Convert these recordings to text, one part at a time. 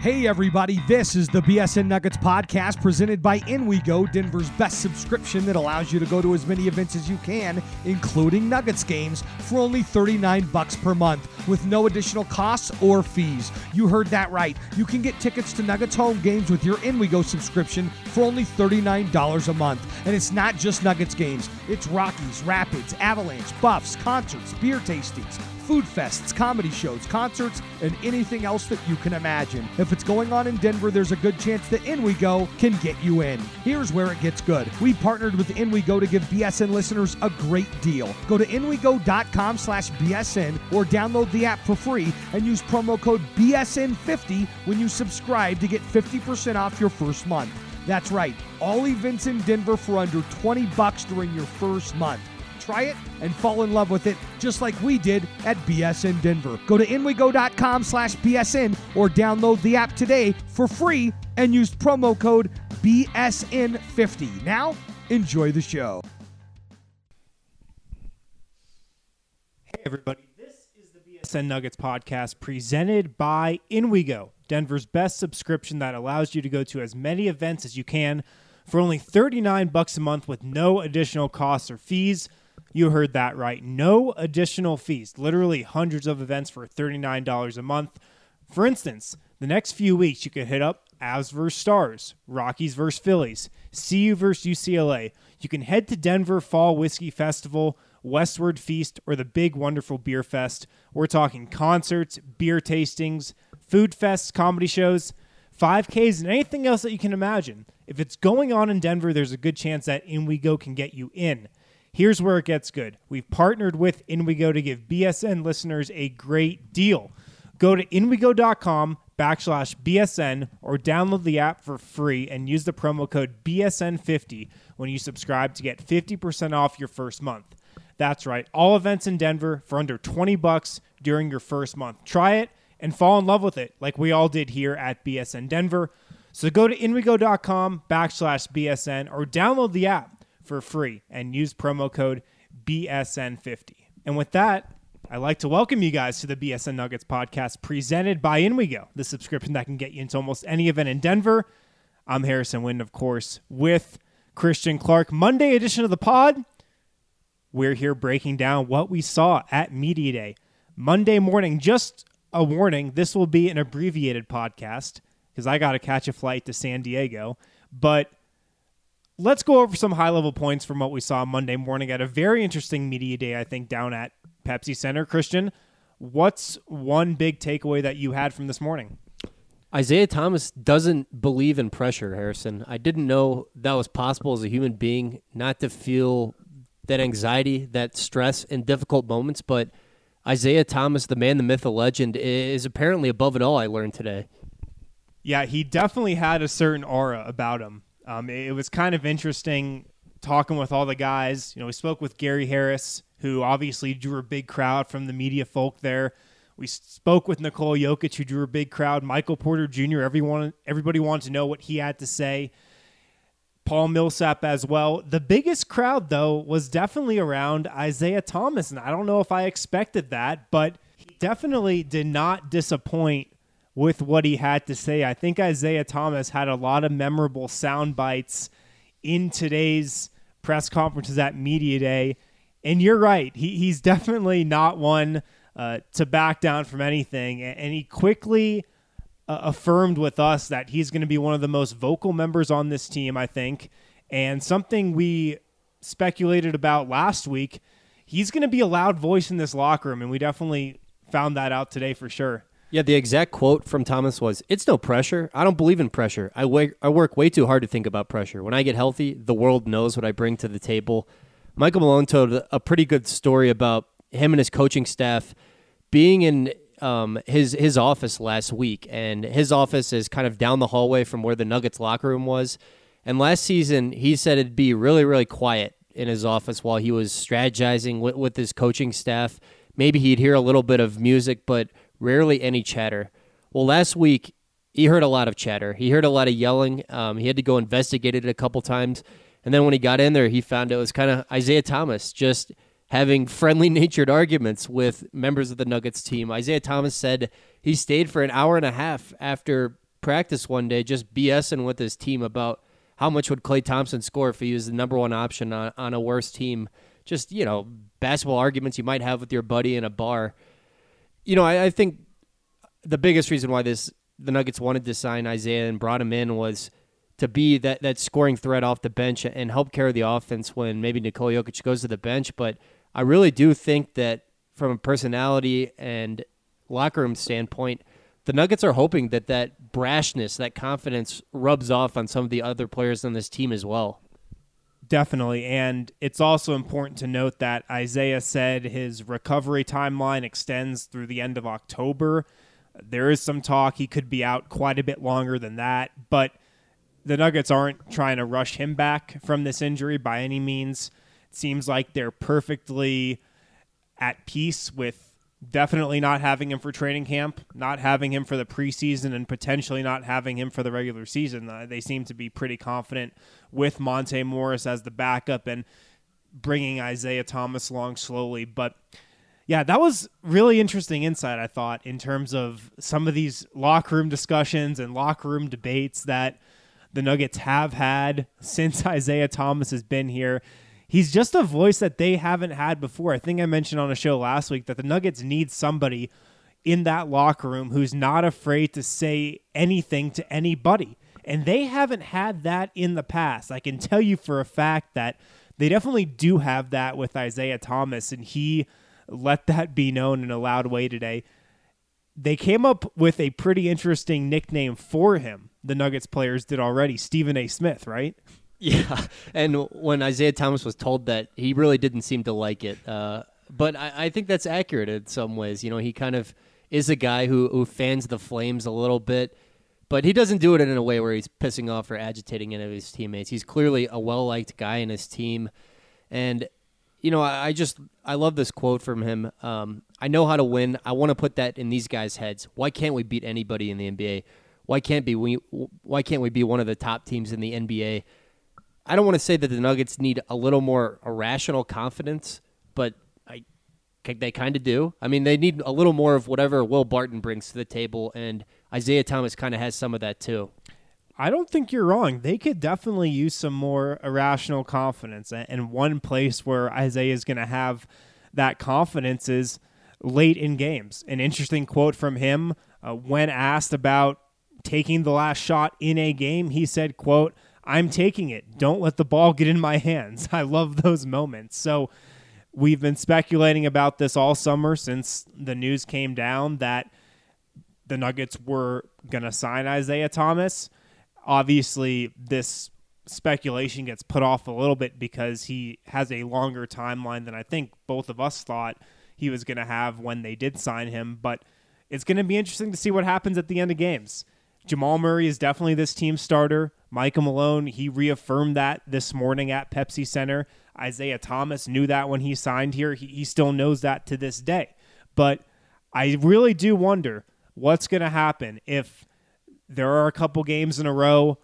Hey, everybody, this is the BSN Nuggets podcast presented by In We Go, Denver's best subscription that allows you to go to as many events as you can, including Nuggets games, for only 39 bucks per month with no additional costs or fees. You heard that right. You can get tickets to Nuggets home games with your In We Go subscription for only $39 a month. And it's not just Nuggets games, it's Rockies, Rapids, Avalanche, Buffs, concerts, beer tastings food fests, comedy shows, concerts, and anything else that you can imagine. If it's going on in Denver, there's a good chance that In We Go can get you in. Here's where it gets good. We partnered with In We Go to give BSN listeners a great deal. Go to inwego.com slash BSN or download the app for free and use promo code BSN50 when you subscribe to get 50% off your first month. That's right, all events in Denver for under 20 bucks during your first month try it and fall in love with it just like we did at BSN Denver. Go to inwego.com slash BSN or download the app today for free and use promo code BSN50. Now, enjoy the show. Hey, everybody. This is the BSN Nuggets podcast presented by InWeGo, Denver's best subscription that allows you to go to as many events as you can for only 39 bucks a month with no additional costs or fees. You heard that right. No additional fees. Literally hundreds of events for $39 a month. For instance, the next few weeks you could hit up Avs versus Stars, Rockies versus Phillies, CU versus UCLA. You can head to Denver Fall Whiskey Festival, Westward Feast, or the Big Wonderful Beer Fest. We're talking concerts, beer tastings, food fests, comedy shows, 5Ks, and anything else that you can imagine. If it's going on in Denver, there's a good chance that In We InWeGo can get you in. Here's where it gets good. We've partnered with InWeGo to give BSN listeners a great deal. Go to inwego.com backslash BSN or download the app for free and use the promo code BSN50 when you subscribe to get 50% off your first month. That's right, all events in Denver for under 20 bucks during your first month. Try it and fall in love with it like we all did here at BSN Denver. So go to inwego.com backslash BSN or download the app for free and use promo code BSN50. And with that, I'd like to welcome you guys to the BSN Nuggets podcast presented by InWeGo, the subscription that can get you into almost any event in Denver. I'm Harrison Wind, of course, with Christian Clark. Monday edition of the pod. We're here breaking down what we saw at Media Day. Monday morning, just a warning, this will be an abbreviated podcast because I got to catch a flight to San Diego. But let's go over some high level points from what we saw Monday morning at a very interesting media day, I think, down at Pepsi Center. Christian, what's one big takeaway that you had from this morning? Isaiah Thomas doesn't believe in pressure, Harrison. I didn't know that was possible as a human being not to feel that anxiety, that stress in difficult moments, but Isaiah Thomas, the man, the myth, the legend, is apparently above it all, I learned today. Yeah, he definitely had a certain aura about him. Um, it, it was kind of interesting talking with all the guys. You know, we spoke with Gary Harris, who obviously drew a big crowd from the media folk there. We spoke with Nikola Jokic, who drew a big crowd. Michael Porter Jr. Everyone, everybody wanted to know what he had to say. Paul Millsap as well. The biggest crowd, though, was definitely around Isaiah Thomas, and I don't know if I expected that, but he definitely did not disappoint with what he had to say. I think Isaiah Thomas had a lot of memorable sound bites in today's press conferences at Media Day. And you're right, he, he's definitely not one uh, to back down from anything. And he quickly uh, affirmed with us that he's going to be one of the most vocal members on this team, I think. And something we speculated about last week, he's going to be a loud voice in this locker room. And we definitely found that out today for sure. Yeah, the exact quote from Thomas was, "It's no pressure. I don't believe in pressure. I work, I work way too hard to think about pressure. When I get healthy, the world knows what I bring to the table." Michael Malone told a pretty good story about him and his coaching staff being in um, his his office last week, and his office is kind of down the hallway from where the Nuggets locker room was. And last season, he said it'd be really really quiet in his office while he was strategizing with, with his coaching staff. Maybe he'd hear a little bit of music, but rarely any chatter. Well, last week he heard a lot of chatter. He heard a lot of yelling. Um, he had to go investigate it a couple times, and then when he got in there, he found it was kind of Isaiah Thomas just having friendly natured arguments with members of the Nuggets team. Isaiah Thomas said he stayed for an hour and a half after practice one day, just BSing with his team about how much would Klay Thompson score if he was the number one option on, on a worse team. Just you know, basketball arguments you might have with your buddy in a bar. You know, I, I think the biggest reason why this the Nuggets wanted to sign Isaiah and brought him in was to be that, that scoring threat off the bench and help carry the offense when maybe Nikola Jokic goes to the bench. But I really do think that from a personality and locker room standpoint, the Nuggets are hoping that that brashness, that confidence rubs off on some of the other players on this team as well. Definitely. And it's also important to note that Isaiah said his recovery timeline extends through the end of October. There is some talk he could be out quite a bit longer than that, but the Nuggets aren't trying to rush him back from this injury by any means. It seems like they're perfectly at peace with definitely not having him for training camp, not having him for the preseason, and potentially not having him for the regular season. Uh, they seem to be pretty confident with Monte Morris as the backup and bringing Isaiah Thomas along slowly. But yeah, that was really interesting insight, I thought, in terms of some of these locker room discussions and locker room debates that the Nuggets have had since Isaiah Thomas has been here. He's just a voice that they haven't had before. I think I mentioned on a show last week that the Nuggets need somebody in that locker room who's not afraid to say anything to anybody. And they haven't had that in the past. I can tell you for a fact that they definitely do have that with Isaiah Thomas, and he let that be known in a loud way today. They came up with a pretty interesting nickname for him. The Nuggets players did already, Stephen A. Smith, right? Yeah, and when Isaiah Thomas was told that, he really didn't seem to like it. Uh, but I, I, think that's accurate in some ways. You know, he kind of is a guy who, who fans the flames a little bit, but he doesn't do it in a way where he's pissing off or agitating any of his teammates. He's clearly a well liked guy in his team, and you know, I, I, just I love this quote from him. Um, I know how to win. I want to put that in these guys' heads. Why can't we beat anybody in the NBA? Why can't be we? Why can't we be one of the top teams in the NBA? I don't want to say that the Nuggets need a little more irrational confidence, but I they kind of do. I mean, they need a little more of whatever Will Barton brings to the table, and Isaiah Thomas kind of has some of that too. I don't think you're wrong. They could definitely use some more irrational confidence. And one place where Isaiah is going to have that confidence is late in games. An interesting quote from him uh, when asked about taking the last shot in a game, he said, quote, I'm taking it. Don't let the ball get in my hands. I love those moments. So we've been speculating about this all summer since the news came down that the Nuggets were going to sign Isaiah Thomas obviously this speculation gets put off a little bit because he has a longer timeline than I think both of us thought he was going to have when they did sign him. But it's going to be interesting to see what happens at the end of games. Jamal Murray is definitely this team's starter. Michael Malone, he reaffirmed that this morning at Pepsi Center. Isaiah Thomas knew that when he signed here. He, he still knows that to this day. But I really do wonder what's going to happen if there are a couple games in a row,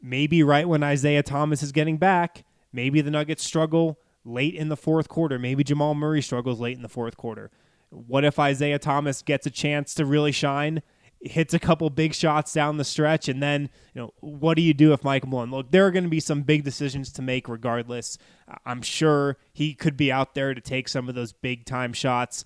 maybe right when Isaiah Thomas is getting back, maybe the Nuggets struggle late in the fourth quarter. Maybe Jamal Murray struggles late in the fourth quarter. What if Isaiah Thomas gets a chance to really shine, hits a couple big shots down the stretch, and then, you know, what do you do if Michael Malone? Look, there are going to be some big decisions to make regardless. I'm sure he could be out there to take some of those big time shots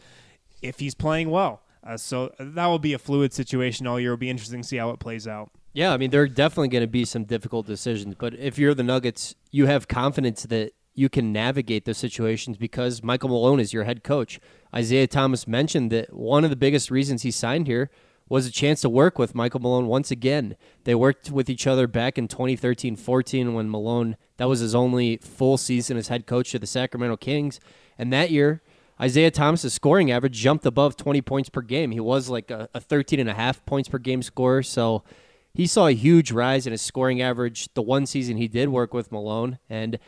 if he's playing well. Uh, so that will be a fluid situation all year. It'll be interesting to see how it plays out. Yeah, I mean, there are definitely going to be some difficult decisions, but if you're the Nuggets, you have confidence that you can navigate those situations because Michael Malone is your head coach. Isaiah Thomas mentioned that one of the biggest reasons he signed here was a chance to work with Michael Malone once again. They worked with each other back in 2013 14 when Malone, that was his only full season as head coach of the Sacramento Kings. And that year, Isaiah Thomas's scoring average jumped above 20 points per game. He was like a, a 13 and a half points per game scorer. So he saw a huge rise in his scoring average the one season he did work with Malone. And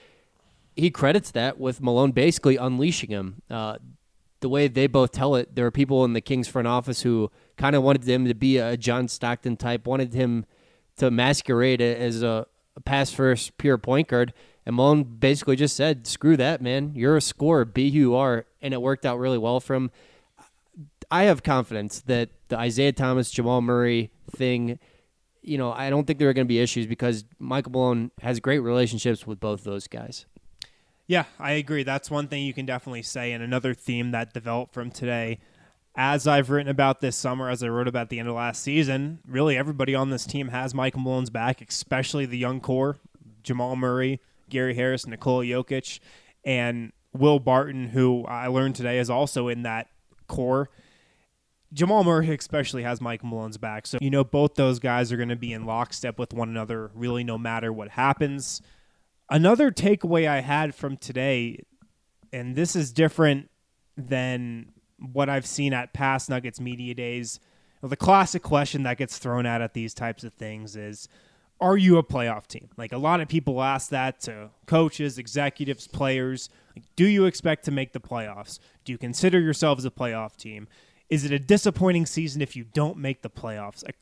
he credits that with Malone basically unleashing him. Uh, the way they both tell it, there are people in the Kings front office who kind of wanted him to be a John Stockton type, wanted him to masquerade as a, pass first pure point guard. And Malone basically just said, "Screw that, man. You're a scorer. Be who you are," and it worked out really well for him. I have confidence that the Isaiah Thomas, Jamal Murray thing, you know, I don't think there are going to be issues because Michael Malone has great relationships with both those guys. Yeah, I agree. That's one thing you can definitely say. And another theme that developed from today, as I've written about this summer, as I wrote about the end of last season, really everybody on this team has Michael Malone's back, especially the young core Jamal Murray, Gary Harris, Nikola Jokic, and Will Barton, who I learned today is also in that core. Jamal Murray especially has Mike Malone's back. So, you know, both those guys are going to be in lockstep with one another, really, no matter what happens. Another takeaway I had from today, and this is different than what I've seen at past Nuggets media days. The classic question that gets thrown out at these types of things is Are you a playoff team? Like a lot of people ask that to coaches, executives, players. Like, do you expect to make the playoffs? Do you consider yourselves a playoff team? Is it a disappointing season if you don't make the playoffs? Like,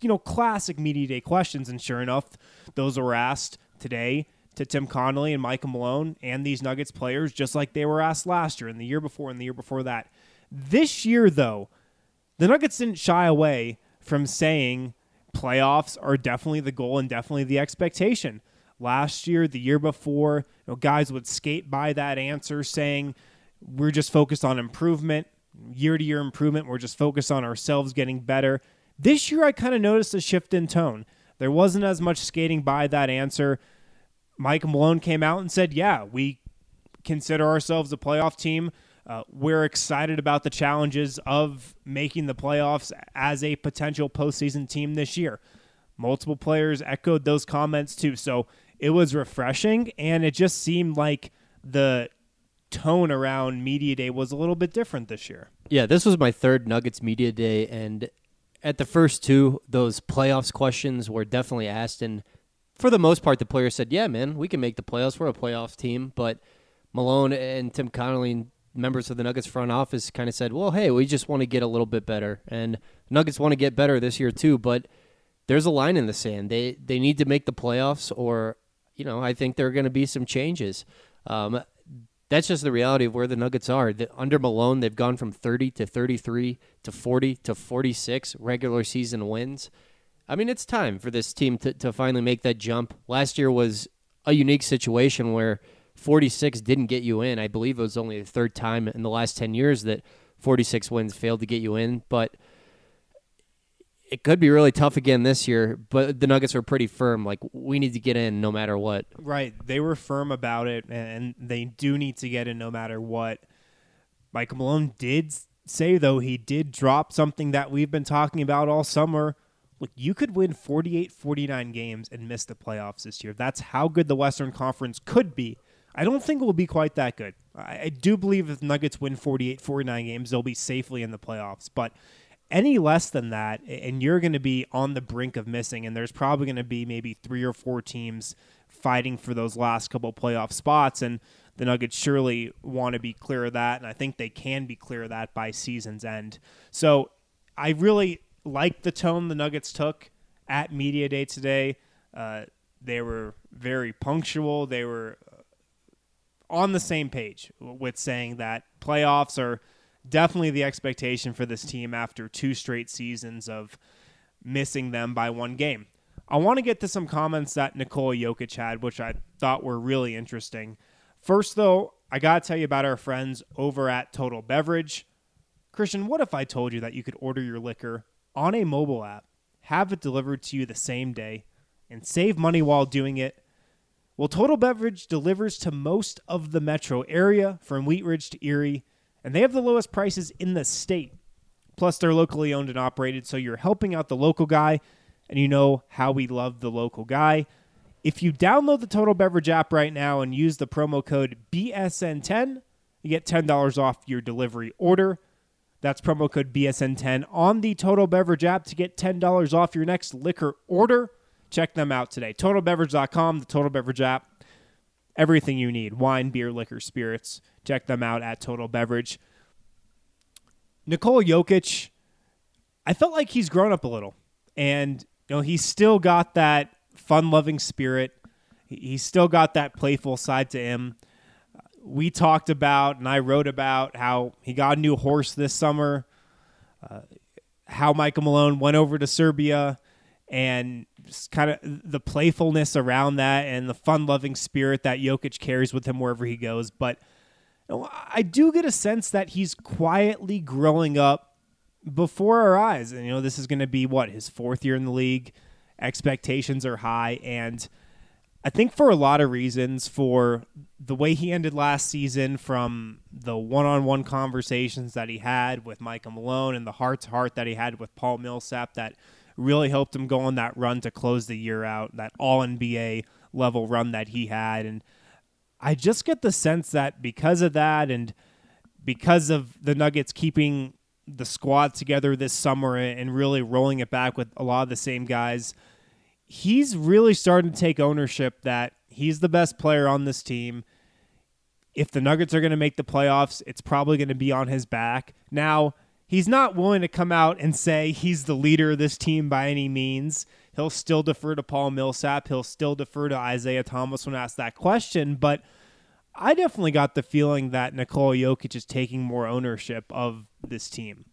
you know, classic media day questions. And sure enough, those were asked today to Tim Connolly and Michael Malone and these Nuggets players, just like they were asked last year and the year before and the year before that. This year, though, the Nuggets didn't shy away from saying playoffs are definitely the goal and definitely the expectation. Last year, the year before, you know, guys would skate by that answer saying, we're just focused on improvement, year to year improvement. We're just focused on ourselves getting better. This year, I kind of noticed a shift in tone. There wasn't as much skating by that answer. Mike Malone came out and said, Yeah, we consider ourselves a playoff team. Uh, we're excited about the challenges of making the playoffs as a potential postseason team this year. Multiple players echoed those comments too. So it was refreshing, and it just seemed like the tone around Media Day was a little bit different this year. Yeah, this was my third Nuggets Media Day, and at the first two, those playoffs questions were definitely asked, and for the most part, the players said, "Yeah, man, we can make the playoffs. We're a playoff team." But Malone and Tim Connolly, members of the Nuggets front office, kind of said, "Well, hey, we just want to get a little bit better, and Nuggets want to get better this year too." But there's a line in the sand. They they need to make the playoffs, or you know, I think there are going to be some changes. Um, that's just the reality of where the Nuggets are. The, under Malone, they've gone from 30 to 33 to 40 to 46 regular season wins. I mean, it's time for this team to, to finally make that jump. Last year was a unique situation where 46 didn't get you in. I believe it was only the third time in the last 10 years that 46 wins failed to get you in, but it could be really tough again this year. But the Nuggets were pretty firm. Like, we need to get in no matter what. Right. They were firm about it, and they do need to get in no matter what. Michael Malone did say, though, he did drop something that we've been talking about all summer look, you could win 48, 49 games and miss the playoffs this year. That's how good the Western Conference could be. I don't think it will be quite that good. I, I do believe if Nuggets win 48, 49 games, they'll be safely in the playoffs. But any less than that, and you're going to be on the brink of missing, and there's probably going to be maybe three or four teams fighting for those last couple playoff spots. And the Nuggets surely want to be clear of that, and I think they can be clear of that by season's end. So I really liked the tone the Nuggets took at media day today. Uh, they were very punctual. They were uh, on the same page with saying that playoffs are definitely the expectation for this team after two straight seasons of missing them by one game. I want to get to some comments that Nikola Jokic had, which I thought were really interesting. First, though, I got to tell you about our friends over at Total Beverage. Christian, what if I told you that you could order your liquor on a mobile app, have it delivered to you the same day, and save money while doing it. Well, Total Beverage delivers to most of the metro area from Wheat Ridge to Erie, and they have the lowest prices in the state. Plus, they're locally owned and operated, so you're helping out the local guy, and you know how we love the local guy. If you download the Total Beverage app right now and use the promo code BSN10, you get $10 off your delivery order. That's promo code BSN10 on the Total Beverage app to get $10 off your next liquor order. Check them out today. TotalBeverage.com, the Total Beverage app. Everything you need wine, beer, liquor, spirits. Check them out at Total Beverage. Nikola Jokic, I felt like he's grown up a little. And, you know, he's still got that fun loving spirit. He's still got that playful side to him we talked about and I wrote about how he got a new horse this summer, uh, how Michael Malone went over to Serbia and kind of the playfulness around that and the fun-loving spirit that Jokic carries with him wherever he goes. But you know, I do get a sense that he's quietly growing up before our eyes. And you know, this is going to be what his fourth year in the league. Expectations are high, and I think for a lot of reasons, for the way he ended last season, from the one-on-one conversations that he had with Michael Malone and the heart-to-heart that he had with Paul Millsap, that really helped him go on that run to close the year out, that All NBA level run that he had, and I just get the sense that because of that, and because of the Nuggets keeping the squad together this summer and really rolling it back with a lot of the same guys he's really starting to take ownership that he's the best player on this team. If the Nuggets are going to make the playoffs, it's probably going to be on his back. Now, he's not willing to come out and say he's the leader of this team by any means. He'll still defer to Paul Millsap. He'll still defer to Isaiah Thomas when asked that question. But I definitely got the feeling that Nikola Jokic is taking more ownership of this team.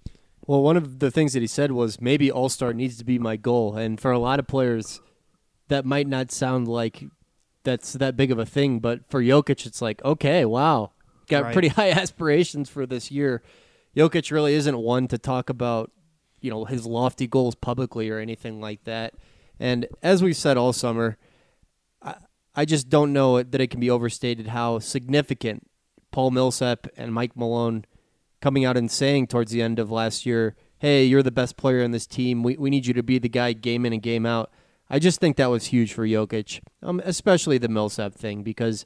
Well, one of the things that he said was maybe All Star needs to be my goal. And for a lot of players, that might not sound like that's that big of a thing, but for Jokic, it's like, okay, wow, got Right. pretty high aspirations for this year. Jokic really isn't one to talk about, you know, his lofty goals publicly or anything like that. And as we've said all summer, I, I just don't know that it can be overstated how significant Paul Millsap and Mike Malone coming out and saying towards the end of last year, hey, you're the best player in this team. We, we need you to be the guy game in and game out. I just think that was huge for Jokic, um, especially the Millsap thing, because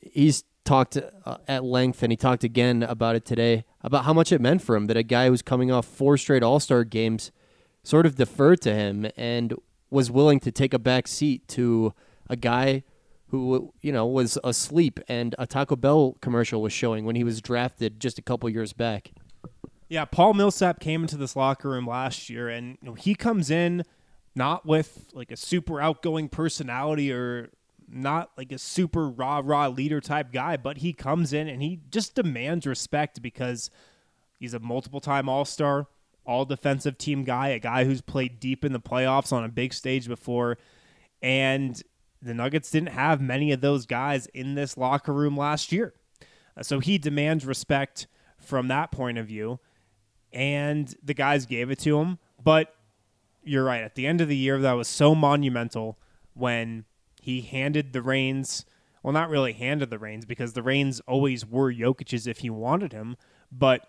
he's talked uh, at length and he talked again about it today about how much it meant for him that a guy who's coming off four straight All Star games sort of deferred to him and was willing to take a back seat to a guy who you know was asleep and a Taco Bell commercial was showing when he was drafted just a couple years back. Yeah, Paul Millsap came into this locker room last year, and you know, he comes in not with like a super outgoing personality or not like a super raw raw leader type guy, but he comes in and he just demands respect because he's a multiple time All Star, all defensive team guy, a guy who's played deep in the playoffs on a big stage before, and the Nuggets didn't have many of those guys in this locker room last year. Uh, So he demands respect from that point of view, and the guys gave it to him. But you're right. At the end of the year, that was so monumental when he handed the reins. Well, not really handed the reins because the reins always were Jokic's if he wanted him, but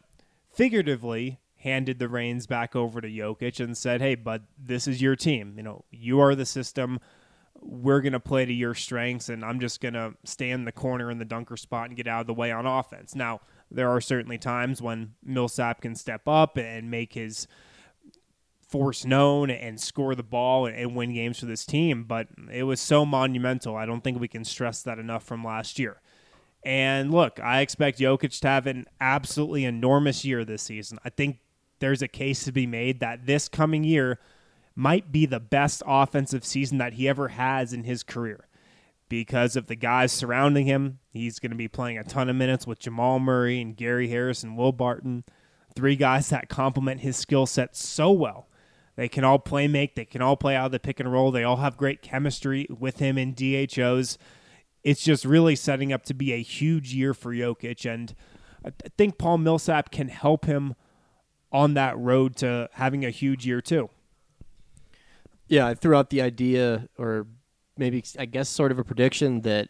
figuratively handed the reins back over to Jokic and said, "Hey, bud, this is your team. You know, you are the system. We're going to play to your strengths, and I'm just going to stay in the corner in the dunker spot and get out of the way on offense." Now, there are certainly times when Millsap can step up and make his force known and score the ball and win games for this team, but it was so monumental. I don't think we can stress that enough from last year. And look, I expect Jokic to have an absolutely enormous year this season. I think there's a case to be made that this coming year might be the best offensive season that he ever has in his career because of the guys surrounding him. He's going to be playing a ton of minutes with Jamal Murray and Gary Harris and Will Barton, three guys that complement his skill set so well. They can all play make, they can all play out of the pick and roll. They all have great chemistry with him in DHOs. It's just really setting up to be a huge year for Jokic and I think Paul Millsap can help him on that road to having a huge year too. Yeah, I threw out the idea, or maybe I guess sort of a prediction that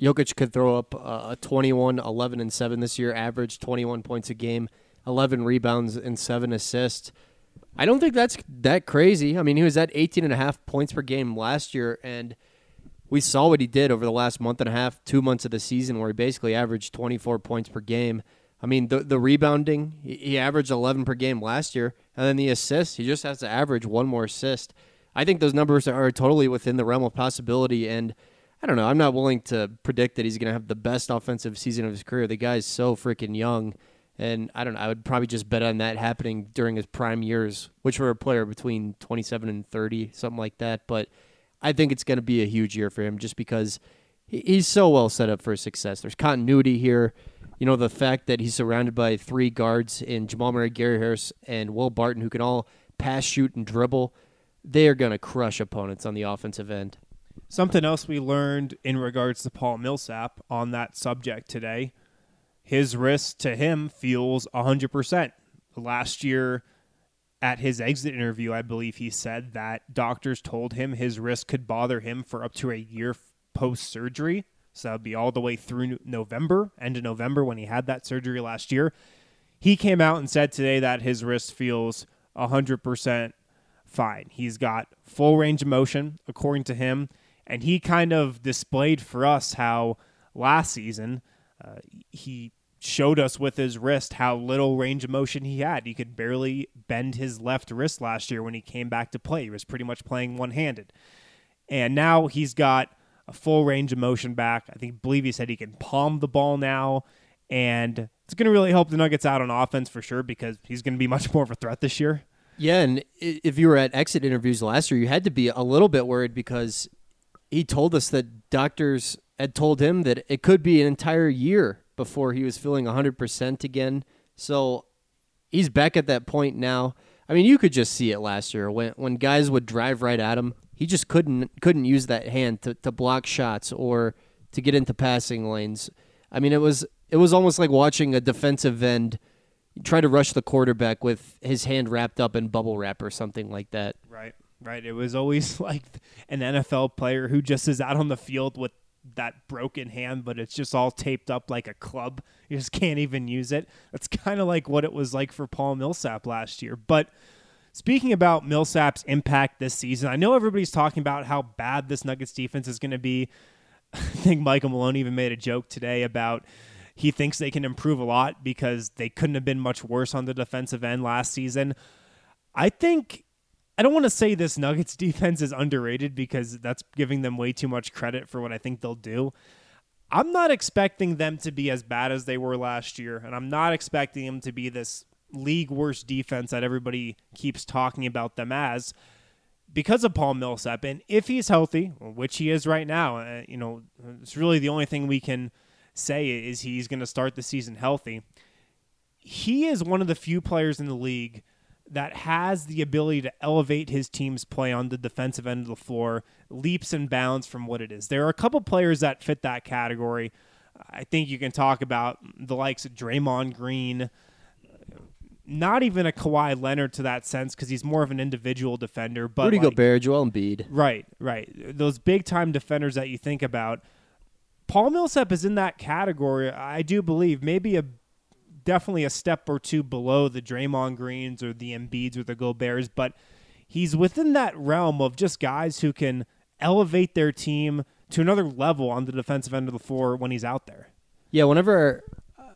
Jokic could throw up a a 21, 11, and 7 this year, average 21 points a game, 11 rebounds, and 7 assists. I don't think that's that crazy. I mean, he was at 18 and a half points per game last year, and we saw what he did over the last month and a half, two months of the season, where he basically averaged 24 points per game. I mean, the the rebounding, he, averaged 11 per game last year, and then the assists, he just has to average one more assist. I think those numbers are totally within the realm of possibility, and I don't know. I'm not willing to predict that he's going to have the best offensive season of his career. The guy's so freaking young, and I don't know. I would probably just bet on that happening during his prime years, which were a player between 27 and 30, something like that. But I think it's going to be a huge year for him just because he- he's so well set up for success. There's continuity here. You know, the fact that he's surrounded by three guards in Jamal Murray, Gary Harris, and Will Barton who can all pass, shoot, and dribble. they are going to crush opponents on the offensive end. Something else we learned in regards to Paul Millsap on that subject today his wrist to him feels 100%. Last year, at his exit interview, I believe he said that doctors told him his wrist could bother him for up to a year post surgery. So that'd be all the way through November, end of November when he had that surgery last year. He came out and said today that his wrist feels 100% fine. He's got full range of motion, according to him. And he kind of displayed for us how last season uh, he showed us with his wrist how little range of motion he had. He could barely bend his left wrist last year when he came back to play. He was pretty much playing one handed. And now he's got a full range of motion back. I think believe he said he can palm the ball now. And it's going to really help the Nuggets out on offense for sure because he's going to be much more of a threat this year. Yeah, and if you were at exit interviews last year, you had to be a little bit worried because he told us that doctors had told him that it could be an entire year before he was feeling 100% again. So he's back at that point now. I mean, you could just see it last year when when guys would drive right at him. He just couldn't couldn't use that hand to, to block shots or to get into passing lanes. I mean, it was it was almost like watching a defensive end try to rush the quarterback with his hand wrapped up in bubble wrap or something like that. Right. Right. It was always like an NFL player who just is out on the field with that broken hand, but it's just all taped up like a club. You just can't even use it. That's kind of like what it was like for Paul Millsap last year. But speaking about Millsap's impact this season, I know everybody's talking about how bad this Nuggets defense is going to be. I think Michael Malone even made a joke today about he thinks they can improve a lot because they couldn't have been much worse on the defensive end last season. I think I don't want to say this Nuggets defense is underrated because that's giving them way too much credit for what I think they'll do. I'm not expecting them to be as bad as they were last year, and I'm not expecting them to be this league worst defense that everybody keeps talking about them as because of Paul Millsap. And if he's healthy, which he is right now, uh, you know, it's really the only thing we can say is he's going to start the season healthy. He is one of the few players in the league – that has the ability to elevate his team's play on the defensive end of the floor, leaps and bounds from what it is. There are a couple players that fit that category. I think you can talk about the likes of Draymond Green, not even a Kawhi Leonard to that sense because he's more of an individual defender. But Rudy like, Gobert, Joel Embiid, right, right, those big time defenders that you think about. Paul Millsap is in that category. I do believe maybe a definitely a step or two below the Draymond Greens or the Embiids or the Goberts, but he's within that realm of just guys who can elevate their team to another level on the defensive end of the floor when he's out there. Yeah, whenever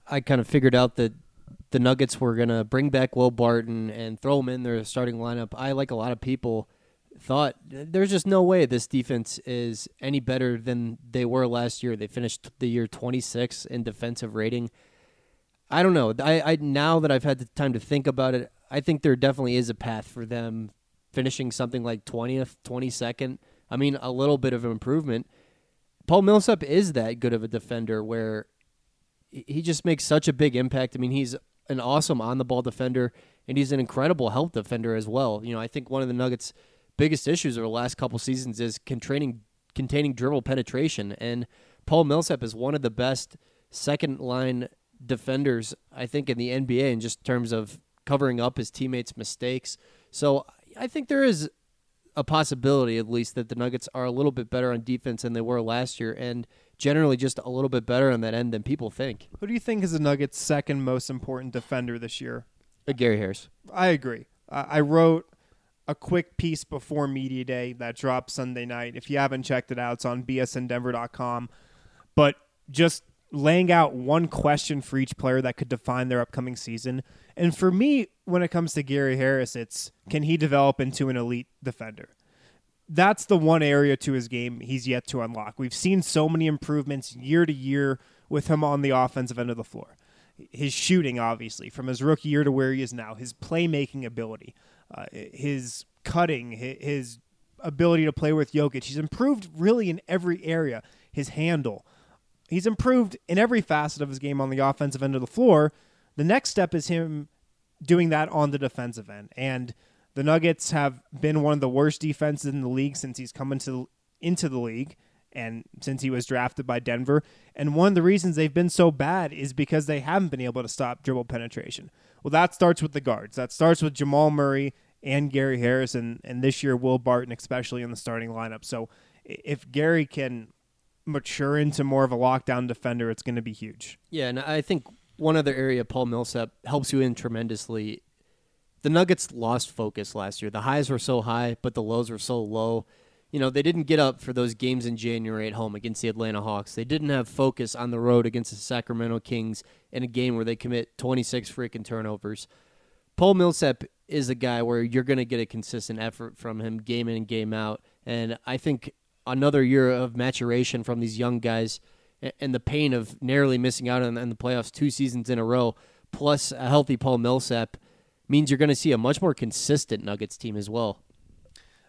I kind of figured out that the Nuggets were going to bring back Will Barton and throw him in their starting lineup, I, like a lot of people, thought there's just no way this defense is any better than they were last year. They finished the year 26 in defensive rating. I don't know. I, I now that I've had the time to think about it, I think there definitely is a path for them finishing something like 20th, 22nd. I mean, a little bit of improvement. Paul Millsap is that good of a defender where he just makes such a big impact. I mean, he's an awesome on the ball defender and he's an incredible help defender as well. You know, I think one of the Nuggets' biggest issues over the last couple seasons is containing containing dribble penetration and Paul Millsap is one of the best second line defenders, I think, in the NBA in just terms of covering up his teammates' mistakes. So I think there is a possibility, at least, that the Nuggets are a little bit better on defense than they were last year, and generally just a little bit better on that end than people think. Who do you think is the Nuggets' second most important defender this year? Uh, Gary Harris. I agree. Uh, I wrote a quick piece before Media Day that dropped Sunday night. If you haven't checked it out, it's on bsndenver.com. But just laying out one question for each player that could define their upcoming season. And for me, when it comes to Gary Harris, it's can he develop into an elite defender? That's the one area to his game he's yet to unlock. We've seen so many improvements year to year with him on the offensive end of the floor. His shooting, obviously, from his rookie year to where he is now, his playmaking ability, uh, his cutting, his ability to play with Jokic. He's improved really in every area. His handle, he's improved in every facet of his game on the offensive end of the floor. The next step is him doing that on the defensive end. And The Nuggets have been one of the worst defenses in the league since he's come into into the league and since he was drafted by Denver. And one of the reasons they've been so bad is because they haven't been able to stop dribble penetration. Well, that starts with the guards. That starts with Jamal Murray and Gary Harris, and, and this year Will Barton, especially in the starting lineup. So if Gary can mature into more of a lockdown defender, it's going to be huge. Yeah, and I think one other area Paul Millsap helps you in tremendously. The Nuggets lost focus last year. The highs were so high, but the lows were so low you know, they didn't get up for those games in January at home against the Atlanta Hawks. They didn't have focus on the road against the Sacramento Kings in a game where they commit 26 freaking turnovers. Paul Millsap is a guy where you're going to get a consistent effort from him game in and game out. And I think another year of maturation from these young guys and the pain of narrowly missing out on, the playoffs two seasons in a row, plus a healthy Paul Millsap, means you're going to see a much more consistent Nuggets team as well.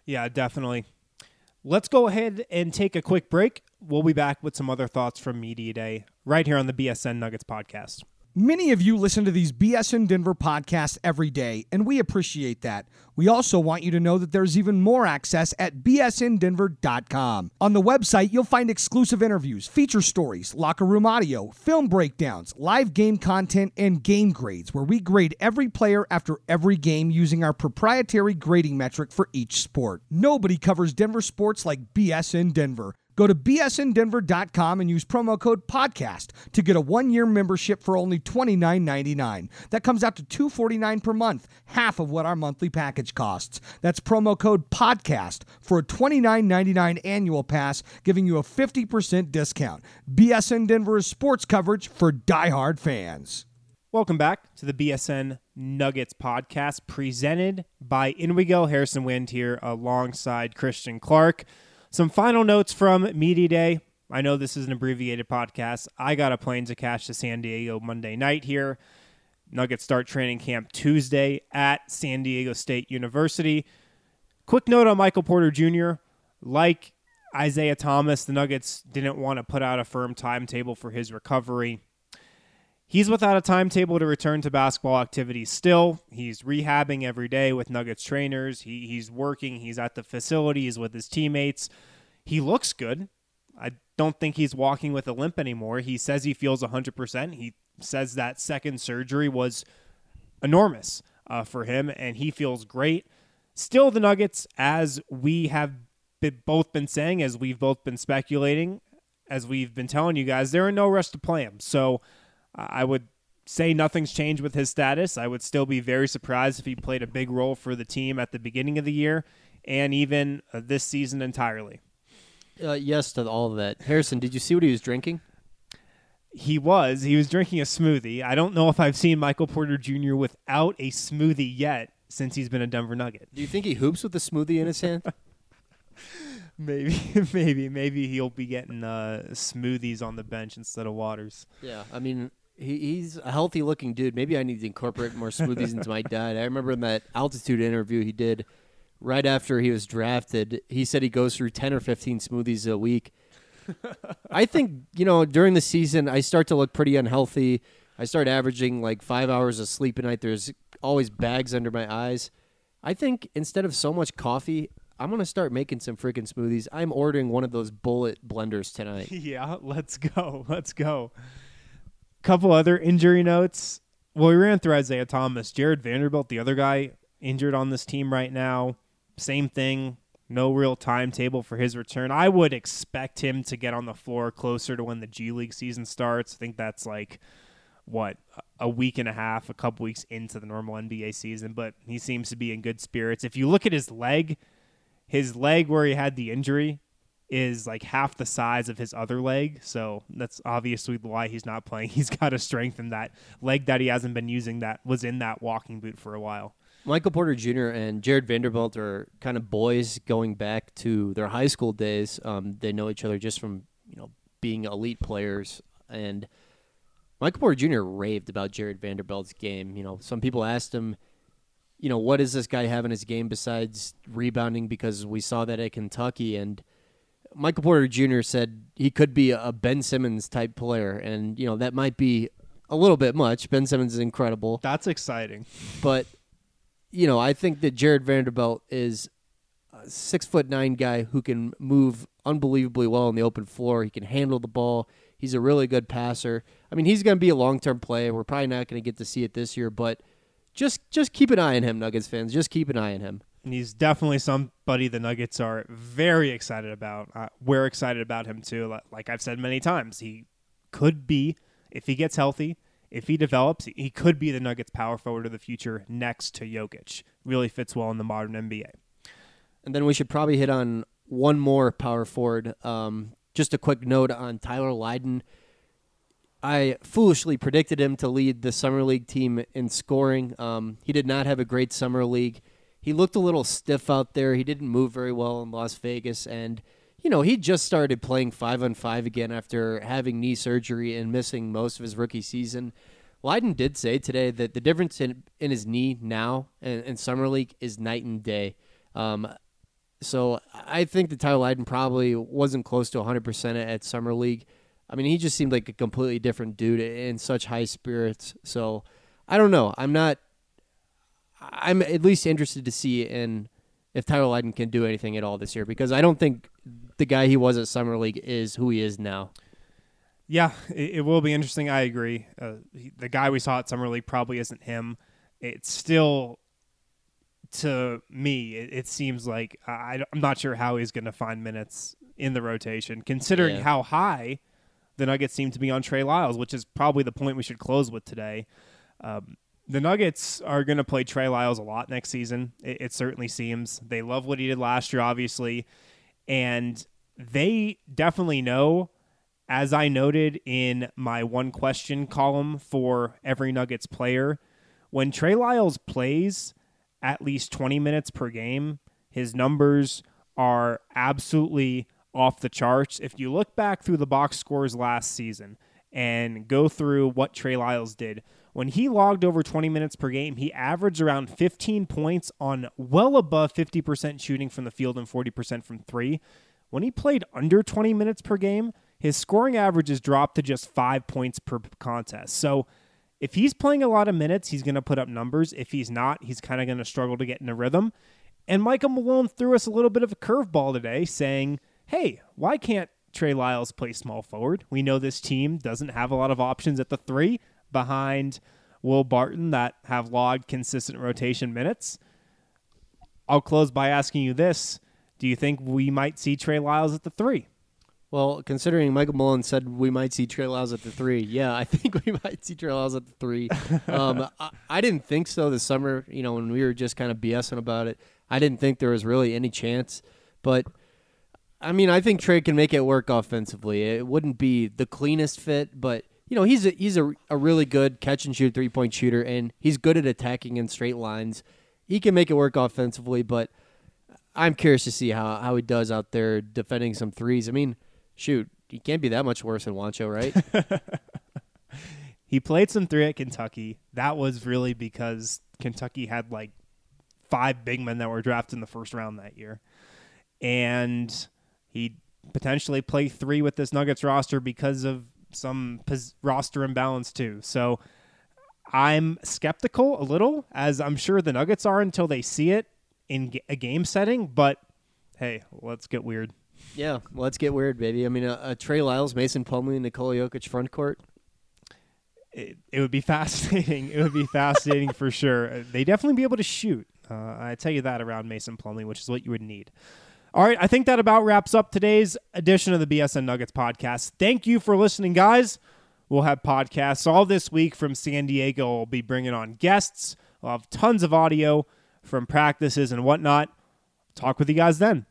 Yeah, definitely. Let's go ahead and take a quick break. We'll be back with some other thoughts from Media Day right here on the BSN Nuggets podcast. Many of you listen to these BSN Denver podcasts every day, and we appreciate that. We also want you to know that there's even more access at bsndenver.com. On the website, you'll find exclusive interviews, feature stories, locker room audio, film breakdowns, live game content, and game grades, where we grade every player after every game using our proprietary grading metric for each sport. Nobody covers Denver sports like BSN Denver. Go to bsndenver.com and use promo code podcast to get a one-year membership for only $29.99. That comes out to 249 per month, half of what our monthly package costs. That's promo code podcast for a $29.99 annual pass, giving you a 50% discount. BSN Denver is sports coverage for diehard fans. Welcome back to the BSN Nuggets podcast presented by InWeGo. Harrison Wind here alongside Christian Clark. Some final notes from Media Day. I know this is an abbreviated podcast. I got a plane to catch to San Diego Monday night here. Nuggets start training camp Tuesday at San Diego State University. Quick note on Michael Porter Jr. Like Isaiah Thomas, the Nuggets didn't want to put out a firm timetable for his recovery. He's without a timetable to return to basketball activities still. He's rehabbing every day with Nuggets trainers. He, he's working. He's at the facilities with his teammates. He looks good. I don't think he's walking with a limp anymore. He says he feels 100%. He says that second surgery was enormous uh, for him, and he feels great. Still, the Nuggets, as we have been, both been saying, as we've both been speculating, as we've been telling you guys, they're in no rush to play him. So I would say nothing's changed with his status. I would still be very surprised if he played a big role for the team at the beginning of the year and even uh, this season entirely. Uh, yes to all of that. Harrison, did you see what he was drinking? He was. He was drinking a smoothie. I don't know if I've seen Michael Porter Jr. without a smoothie yet since he's been a Denver Nugget. Do you think he hoops with a smoothie in his hand? maybe, maybe, maybe he'll be getting uh, smoothies on the bench instead of waters. Yeah, I mean, he, he's a healthy looking dude. Maybe I need to incorporate more smoothies into my diet. I remember in that altitude interview he did right after he was drafted, he said he goes through 10 or 15 smoothies a week. I think, you know, during the season, I start to look pretty unhealthy. I start averaging like five hours of sleep a night. There's always bags under my eyes. I think instead of so much coffee, I'm going to start making some freaking smoothies. I'm ordering one of those bullet blenders tonight. Yeah, let's go. Let's go couple other injury notes. Well, we ran through Isaiah Thomas, Jarred Vanderbilt, the other guy injured on this team right now. Same thing. No real timetable for his return. I would expect him to get on the floor closer to when the G League season starts. I think that's like what a week and a half, a couple weeks into the normal NBA season, but he seems to be in good spirits. If you look at his leg, his leg where he had the injury, is like half the size of his other leg. So that's obviously why he's not playing. He's got to strengthen that leg that he hasn't been using that was in that walking boot for a while. Michael Porter Jr. and Jarred Vanderbilt are kind of boys going back to their high school days. Um, they know each other just from you know being elite players, and Michael Porter Jr. raved about Jarred Vanderbilt's game. You know, some people asked him, you know, what does this guy have in his game besides rebounding? Because we saw that at Kentucky, and Michael Porter Jr. said he could be a Ben Simmons type player, and you know that might be a little bit much. Ben Simmons is incredible. That's exciting. But you know, I think that Jarred Vanderbilt is a six foot nine guy who can move unbelievably well on the open floor. He can handle the ball. He's a really good passer. I mean, he's going to be a long term player. We're probably not going to get to see it this year, but just just keep an eye on him, Nuggets fans. Just keep an eye on him. And he's definitely somebody the Nuggets are very excited about. Uh, we're excited about him too. Like I've said many times, he could be, if he gets healthy, if he develops, he could be the Nuggets power forward of the future next to Jokic. Really fits well in the modern NBA. And then we should probably hit on one more power forward. Um, just a quick note on Tyler Lydon. I foolishly predicted him to lead the summer league team in scoring. Um, he did not have a great summer league he looked a little stiff out there. He didn't move very well in Las Vegas, and you know he just started playing five on five again after having knee surgery and missing most of his rookie season. Lydon did say today that the difference in, in his knee now and in summer league is night and day. Um, so I think that Tyler Lydon probably wasn't close to 100% at summer league. I mean, he just seemed like a completely different dude in such high spirits. So I don't know. I'm not I'm at least interested to see in if Tyler Lydon can do anything at all this year because I don't think the guy he was at Summer League is who he is now. Yeah, it, it will be interesting. I agree. Uh, he, the guy we saw at Summer League probably isn't him. It's still, to me, it, it seems like I, I'm not sure how he's going to find minutes in the rotation, considering Yeah. how high the Nuggets seem to be on Trey Lyles, which is probably the point we should close with today. Um, the Nuggets are going to play Trey Lyles a lot next season. It, it, certainly seems. They love what he did last year, obviously. And they definitely know, as I noted in my one question column for every Nuggets player, when Trey Lyles plays at least 20 minutes per game, his numbers are absolutely off the charts. If you look back through the box scores last season and go through what Trey Lyles did, when he logged over 20 minutes per game, he averaged around 15 points on well above 50% shooting from the field and 40% from three. When he played under 20 minutes per game, his scoring averages dropped to just five points per contest. So if he's playing a lot of minutes, he's going to put up numbers. If he's not, he's kind of going to struggle to get in a rhythm. And Michael Malone threw us a little bit of a curveball today saying, hey, why can't Trey Lyles play small forward? We know this team doesn't have a lot of options at the three behind Will Barton that have logged consistent rotation minutes. I'll close by asking you this. Do you think we might see Trey Lyles at the three? Well, considering Michael Malone said we might see Trey Lyles at the three, yeah, I think we might see Trey Lyles at the three. Um, I, I, didn't think so this summer. You know, when we were just kind of BSing about it, I didn't think there was really any chance. But I mean, I think Trey can make it work offensively. It wouldn't be the cleanest fit, but you know, he's a, he's a, a really good catch and shoot three point shooter, and he's good at attacking in straight lines. He can make it work offensively, but I'm curious to see how, how he does out there defending some threes. I mean, shoot, he can't be that much worse than Juancho, right? he played some three at Kentucky. That was really because Kentucky had like five big men that were drafted in the first round that year. And he potentially play three with this Nuggets roster because of some pos- roster imbalance too. So I'm skeptical a little, as I'm sure the Nuggets are until they see it in g- a game setting. But hey, let's get weird. Yeah, let's get weird, baby. I mean, uh, uh, Trey Lyles, Mason Plumlee, Nikola Jokic front court. It, it would be fascinating. it would be fascinating for sure. Uh, they definitely be able to shoot. Uh, I tell you that around Mason Plumlee, which is what you would need. All right, I think that about wraps up today's edition of the BSN Nuggets podcast. Thank you for listening, guys. We'll have podcasts all this week from San Diego. We'll be bringing on guests. We'll have tons of audio from practices and whatnot. Talk with you guys then.